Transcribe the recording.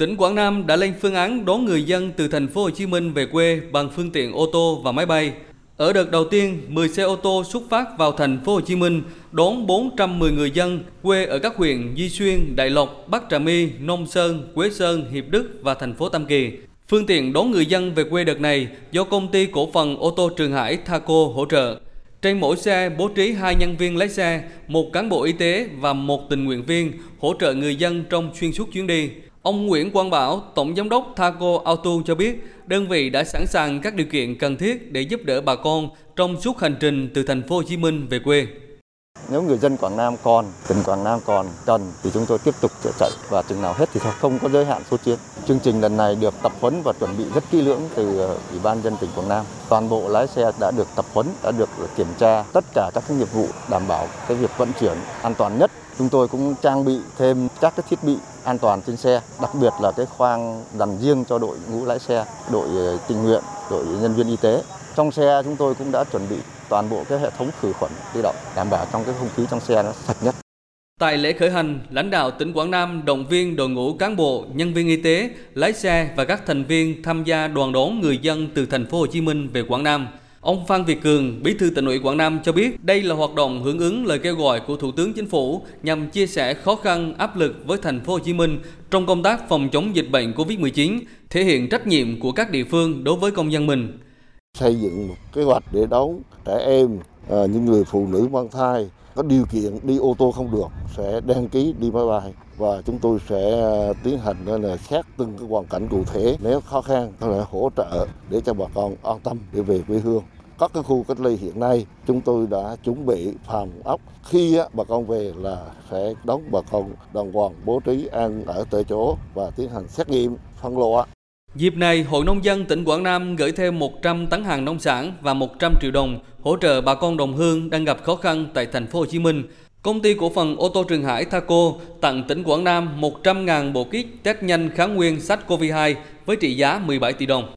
Tỉnh Quảng Nam đã lên phương án đón người dân từ thành phố Hồ Chí Minh về quê bằng phương tiện ô tô và máy bay. Ở đợt đầu tiên, 10 xe ô tô xuất phát vào thành phố Hồ Chí Minh đón 410 người dân quê ở các huyện Di Xuyên, Đại Lộc, Bắc Trà My, Nông Sơn, Quế Sơn, Hiệp Đức và thành phố Tam Kỳ. Phương tiện đón người dân về quê đợt này do công ty cổ phần ô tô Trường Hải Thaco hỗ trợ. Trên mỗi xe bố trí hai nhân viên lái xe, một cán bộ y tế và một tình nguyện viên hỗ trợ người dân trong xuyên suốt chuyến đi. Ông Nguyễn Quang Bảo, Tổng Giám đốc Thaco Auto cho biết, đơn vị đã sẵn sàng các điều kiện cần thiết để giúp đỡ bà con trong suốt hành trình từ thành phố Hồ Chí Minh về quê. Nếu người dân Quảng Nam còn, tỉnh Quảng Nam còn cần thì chúng tôi tiếp tục trợ chạy và chừng nào hết thì không có giới hạn số chuyến. Chương trình lần này được tập huấn và chuẩn bị rất kỹ lưỡng từ ờ, Ủy ban dân tỉnh Quảng Nam. Toàn bộ lái xe đã được tập huấn, đã được kiểm tra tất cả các nghiệp vụ đảm bảo cái việc vận chuyển an toàn nhất. Chúng tôi cũng trang bị thêm các cái thiết bị an toàn trên xe, đặc biệt là cái khoang dành riêng cho đội ngũ lái xe, đội ờ, tình nguyện, đội nhân viên y tế. Trong xe chúng tôi cũng đã chuẩn bị toàn bộ cái hệ thống khử khuẩn tự động đảm bảo trong cái không khí trong xe nó sạch nhất. Tại lễ khởi hành, lãnh đạo tỉnh Quảng Nam động viên đội ngũ cán bộ, nhân viên y tế, lái xe và các thành viên tham gia đoàn đón người dân từ thành phố Hồ Chí Minh về Quảng Nam. Ông Phan Việt Cường, Bí thư tỉnh ủy Quảng Nam cho biết đây là hoạt động hưởng ứng lời kêu gọi của Thủ tướng Chính phủ nhằm chia sẻ khó khăn, áp lực với thành phố Hồ Chí Minh trong công tác phòng chống dịch bệnh Covid-19, thể hiện trách nhiệm của các địa phương đối với công dân mình. Xây dựng một kế hoạch để đón trẻ em, à, những người phụ nữ mang thai có điều kiện đi ô tô không được sẽ đăng ký đi máy bay và chúng tôi sẽ ờ, tiến hành là xét từng cái hoàn cảnh cụ thể nếu khó khăn có thể hỗ trợ để cho bà con an tâm để về quê hương. Các cái khu cách ly hiện nay, chúng tôi đã chuẩn bị phòng ốc. Khi bà con về là sẽ đón bà con đồng hoàng, bố trí ăn ở tại chỗ và tiến hành xét nghiệm, phân loại. Dịp này, Hội Nông dân tỉnh Quảng Nam gửi thêm 100 tấn hàng nông sản và 100 triệu đồng hỗ trợ bà con đồng hương đang gặp khó khăn tại thành phố Hồ Chí Minh. Công ty cổ phần ô tô Trường Hải Thaco tặng tỉnh Quảng Nam 100.000 bộ kit test nhanh kháng nguyên SARS-CoV-2 với trị giá 17 tỷ đồng.